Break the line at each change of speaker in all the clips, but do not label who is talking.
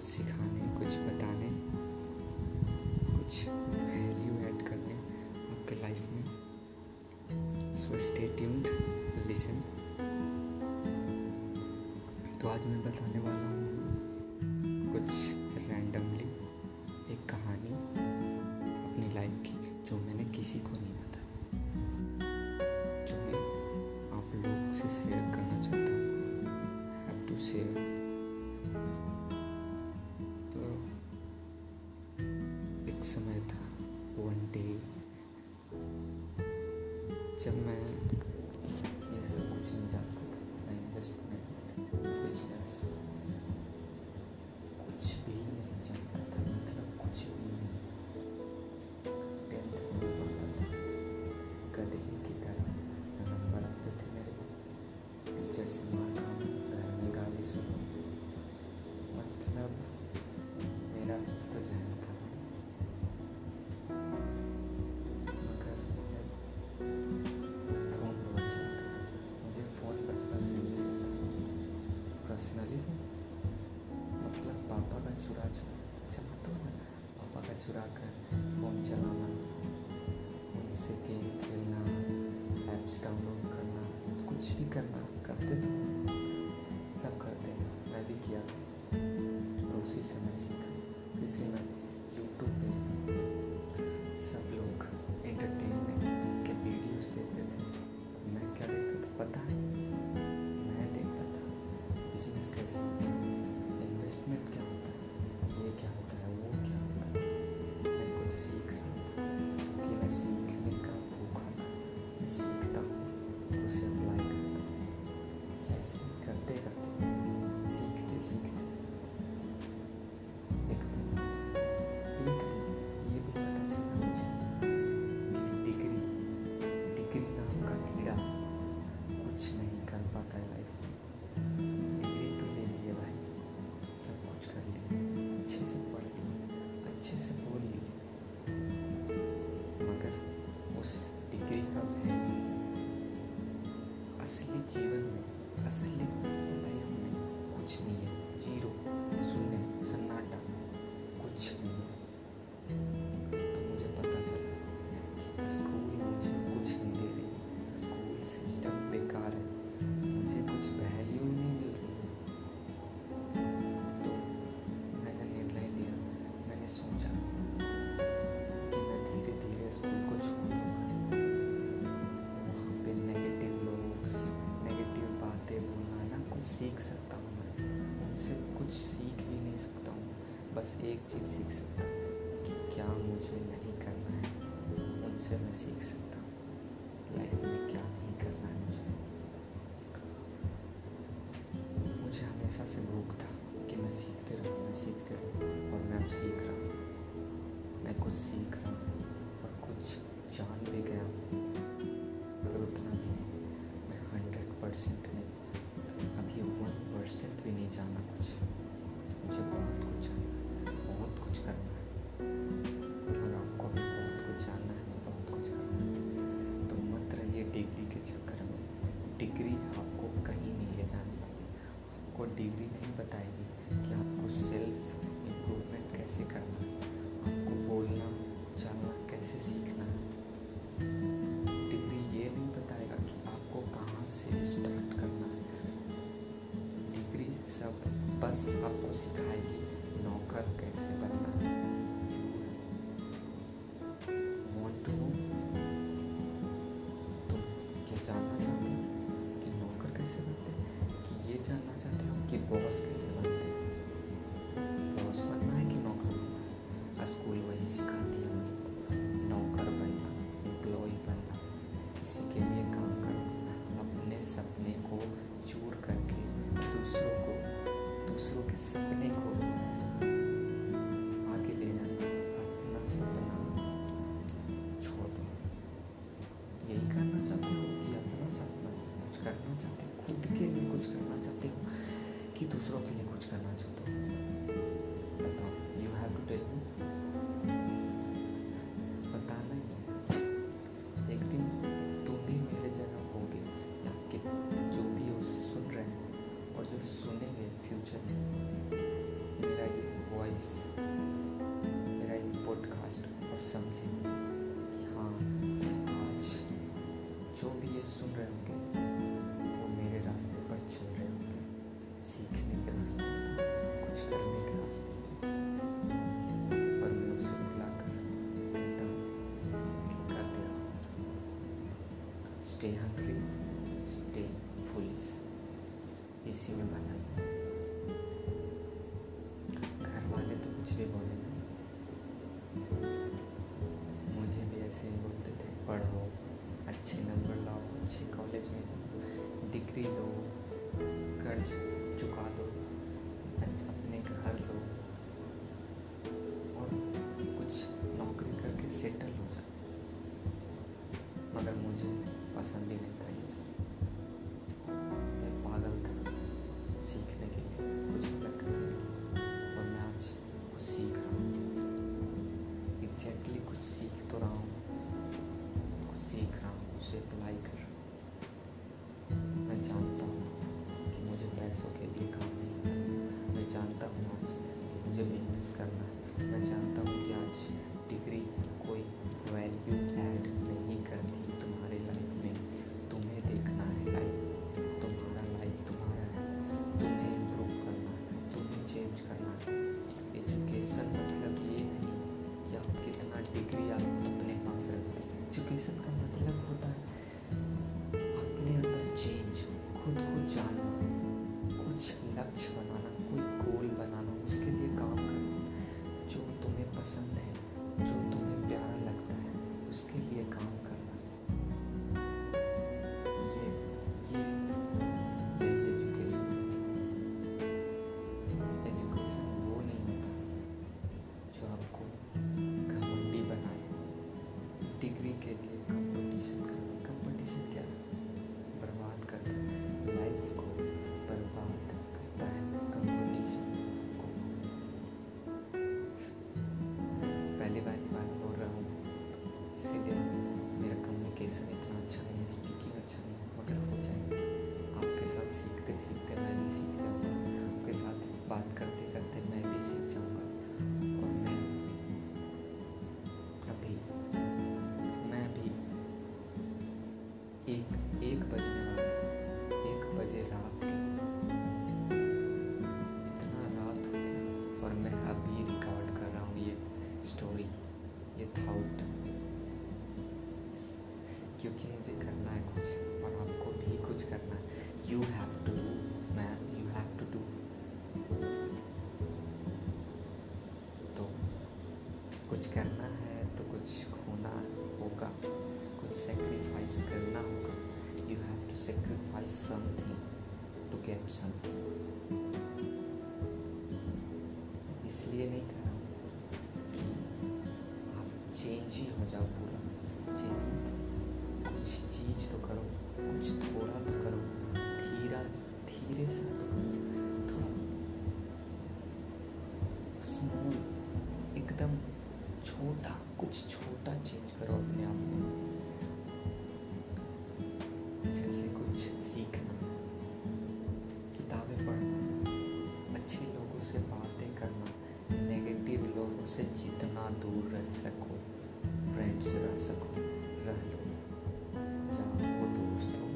कुछ सिखाने, कुछ बताने, कुछ वैल्यू ऐड करने आपके लाइफ में। सो स्टे ट्यून्ड लिसन तो आज मैं बताने वाला हूँ कुछ रैंडमली एक कहानी अपनी लाइफ की जो मैंने किसी को नहीं बताई, जो मैं आप लोग से शेयर करना चाहता हूँ। हैव टू शेयर एक समय था वन डे जब मैं पर्सनली मतलब पापा का चुरा चुरा चला तो ना पापा का चुरा कर फ़ोन चलाना उनसे गेम खेलना ऐप्स डाउनलोड करना कुछ भी करना करते तो सब करते हैं मैं भी किया तो उसी से मैं सीखा इसलिए मैं यूट्यूब पे because चीज़ सीख सकता हूँ। क्या मुझे नहीं करना है? उनसे मैं सीख सकता हूँ। लाइफ में क्या नहीं करना है मुझे? मुझे हमेशा से भूख था कि मैं सीखते रहूँ, मैं सीखते रहूँ और मैं अब सीख रहा हूँ। मैं कुछ सीख सब बस आपको सिखाएगी नौकर कैसे बनना तो जानना चाहते हैं? कि नौकर कैसे बनते हैं? कि ये जानना चाहते हैं? कि बॉस कैसे बनते हैं? algo que se stay hungry stay foolish. इसी में बना घर वाले तो कुछ भी बोले ना मुझे भी ऐसे ही बोलते थे, पढ़ो, अच्छे नंबर लाओ, अच्छे कॉलेज में जाओ डिग्री लो, कर्ज चुका दो 生病人。कुछ करना है तो कुछ खोना होगा। कुछ सेक्रीफाइस करना होगा। You have to sacrifice something to get something इसलिए नहीं कहा आप चेंज ही हो जाओ पूरा। कुछ चीज़ तो करो, कुछ थोड़ा तो करो। धीरा, धीरे से तो करो। थोड़ा। स्मूथ एकदम छोटा, कुछ छोटा चेंज करो अपने आप में। जैसे कुछ सीखना, किताबें पढ़ना, अच्छे लोगों से बातें करना नेगेटिव लोगों से जितना दूर रह सको फ्रेंड्स रह सको, रह लो। चाहे वो दोस्त हो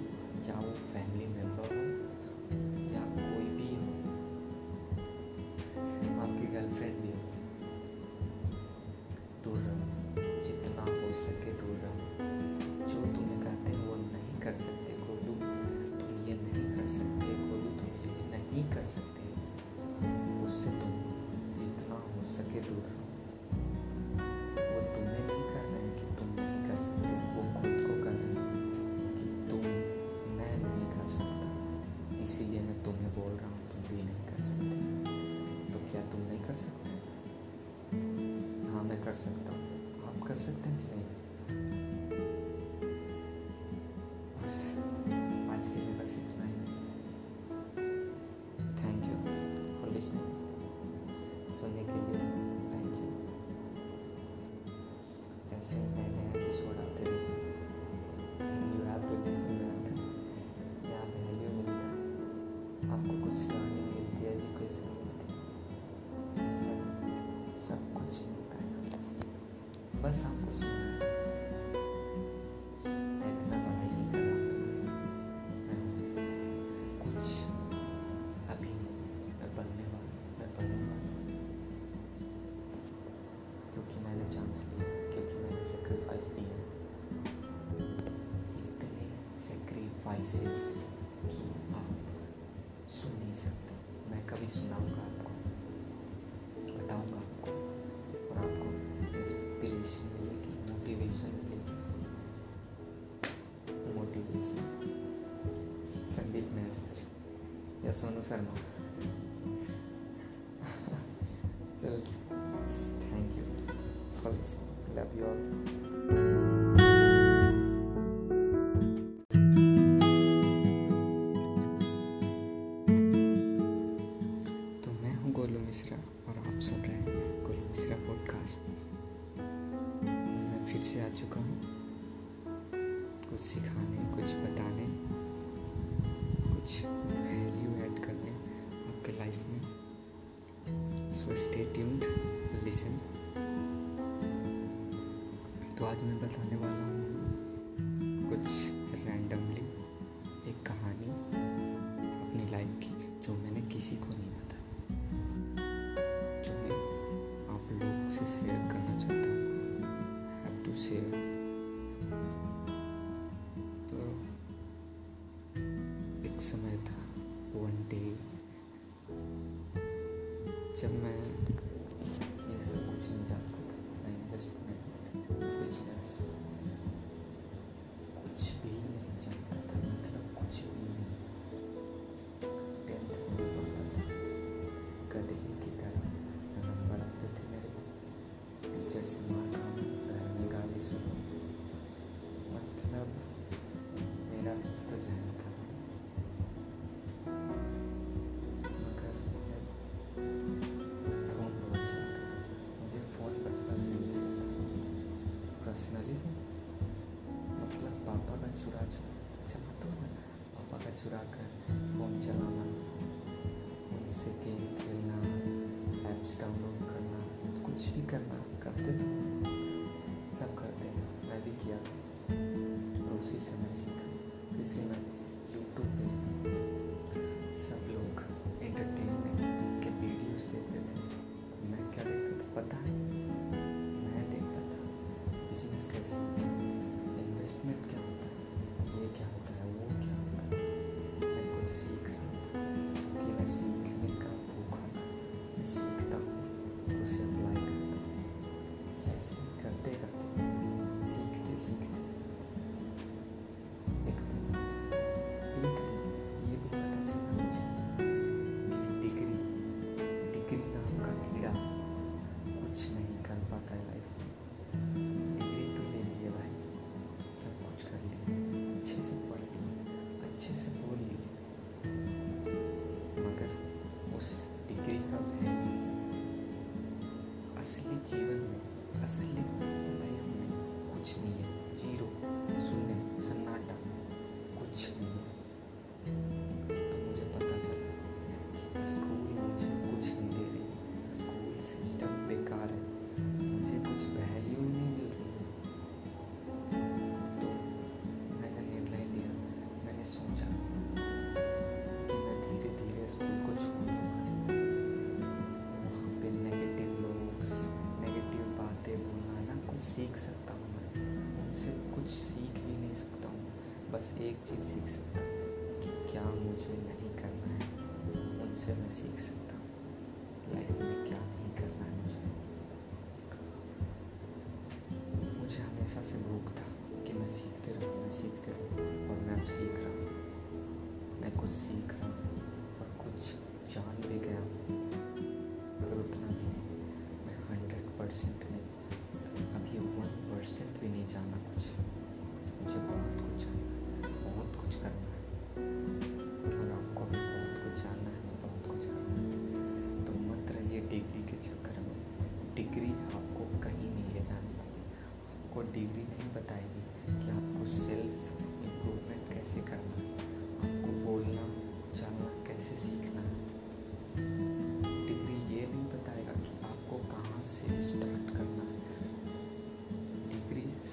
चाहे वो फैमिली मेंबर हो तुम्हें बोल रहा हूँ, तुम भी नहीं कर सकते। तो क्या तुम नहीं कर सकते? हाँ मैं कर सकता हूँ। आप कर सकते हैं कि नहीं? वॉइसेस की आप सुन नहीं सकते। मैं कभी सुनाऊँगा आपको, बताऊँगा आपको, और आपको इंस्पिरेशन मिलेगी मोटिवेशन मिलेगी। मोटिवेशन संदीप महसर या सोनू शर्मा। बाद में बताने वाला हूँ। कुछ रैंडमली एक कहानी अपनी लाइफ की जो मैंने किसी को नहीं बताई। जो मैं आप लोग से शेयर करना चाहता हूँ। टू शेयर तो एक समय था वन डे जब मैं पर्सनली मतलब पापा का चुरा चला तो ना पापा का चुरा कर फ़ोन चलाना उनसे गेम खेलना ऐप्स डाउनलोड करना कुछ भी करना करते तो सब करते हैं मैं भी किया तो उसी से मैं सीखा इसी मैं यूट्यूब पे prison. एक चीज़ सीख सकता हूँ। कि क्या मुझे नहीं करना है? उनसे मैं सीख सकता हूँ। लाइफ में क्या नहीं करना है मुझे? मुझे हमेशा से भूख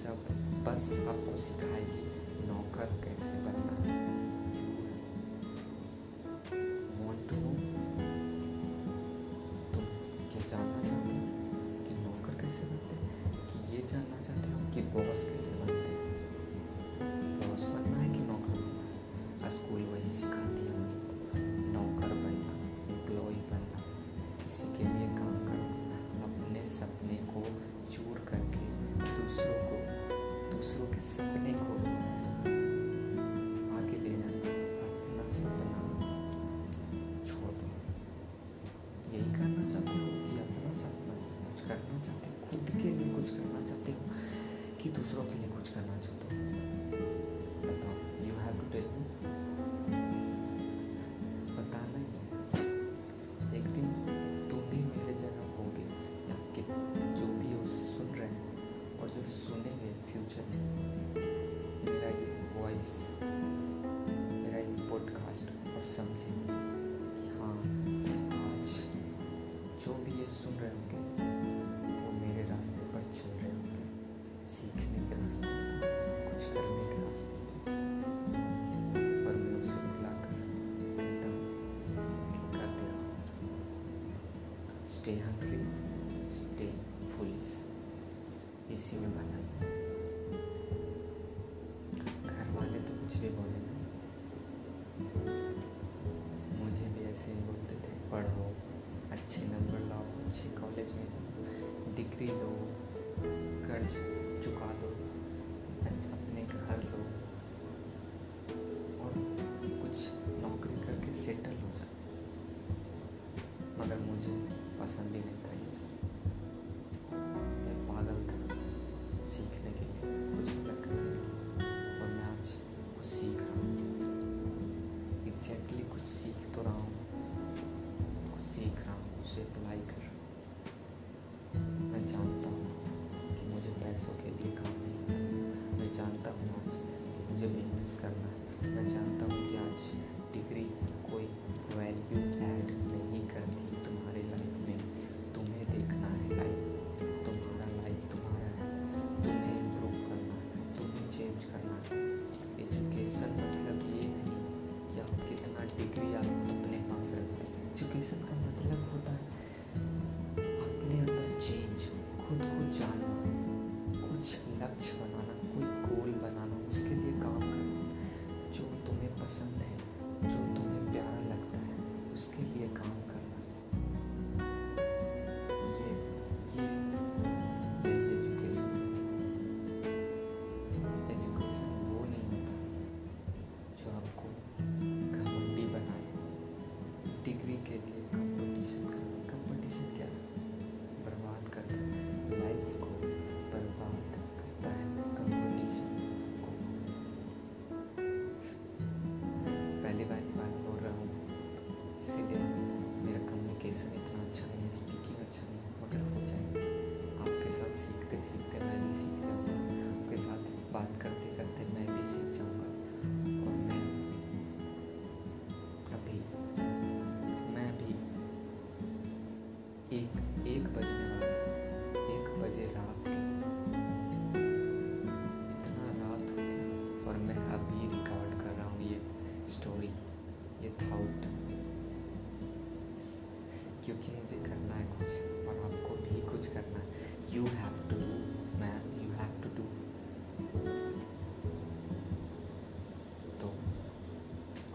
सब बस आपको सिखाएगी नौकर कैसे बनना? वॉन्ट टू तुम जानना चाहते हो कि नौकर कैसे बनते हैं? कि ये जानना चाहते हो कि बॉस कैसे बनते स्टे हंग्री स्टे फुलिस इसी में बना है। घर वाले तो कुछ भी बोले ना। मुझे भी ऐसे ही बोलते थे, पढ़ो, अच्छे नंबर लाओ, अच्छे कॉलेज में जाओ डिग्री लो, कर्ज चुका दो। 生病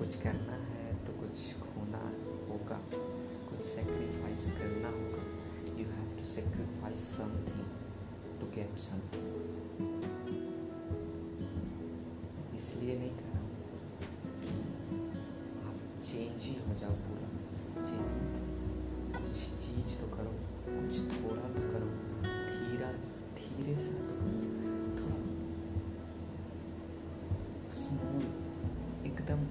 कुछ करना है तो कुछ खोना होगा, कुछ सेक्रीफाइस करना होगा। You have to sacrifice something to get something इसलिए नहीं कहा कि आप चेंज ही हो जाओ पूरा। कुछ चीज़ तो करो, कुछ थोड़ा तो करो। धीरा, धीरे सा तो करो। थोड़ा। स्मूथ एकदम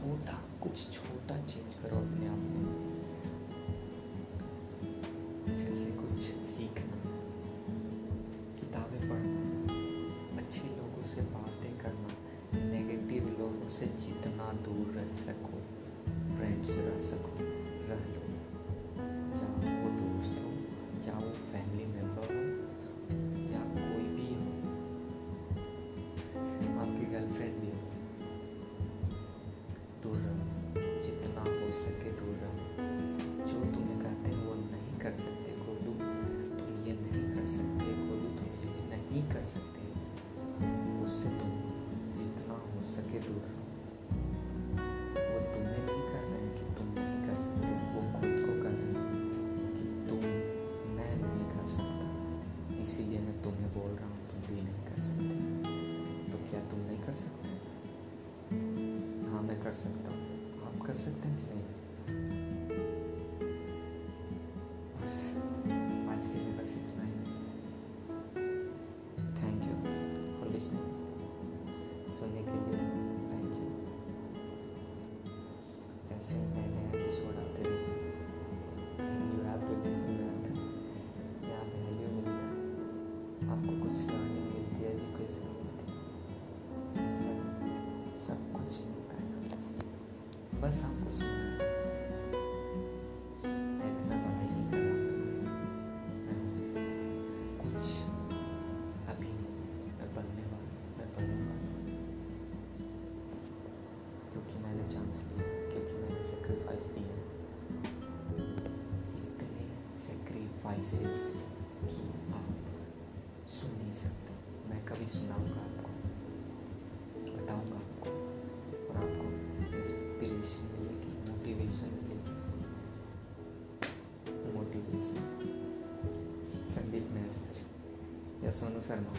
छोटा, कुछ छोटा चेंज करो अपने आप में। जैसे कुछ सीखना, किताबें पढ़ना, अच्छे लोगों से बातें करना नेगेटिव लोगों से जितना दूर रह सको फ्रेंड्स रह सको, रह लो। चाहे वो दोस्त हो चाहे वो फैमिली मेंबर तुम्हें बोल रहा हूँ, तुम भी नहीं कर सकते। तो क्या तुम नहीं कर सकते? हाँ मैं कर सकता हूँ। आप कर सकते हैं कि नहीं? वॉइसेस की आप सुन नहीं सकते। मैं कभी सुनाऊँगा आपको, बताऊँगा आपको, और आपको इंस्पिरेशन मिलेगी मोटिवेशन मिलेगी मोटिवेशन संदीप महसूर या सोनू शर्मा।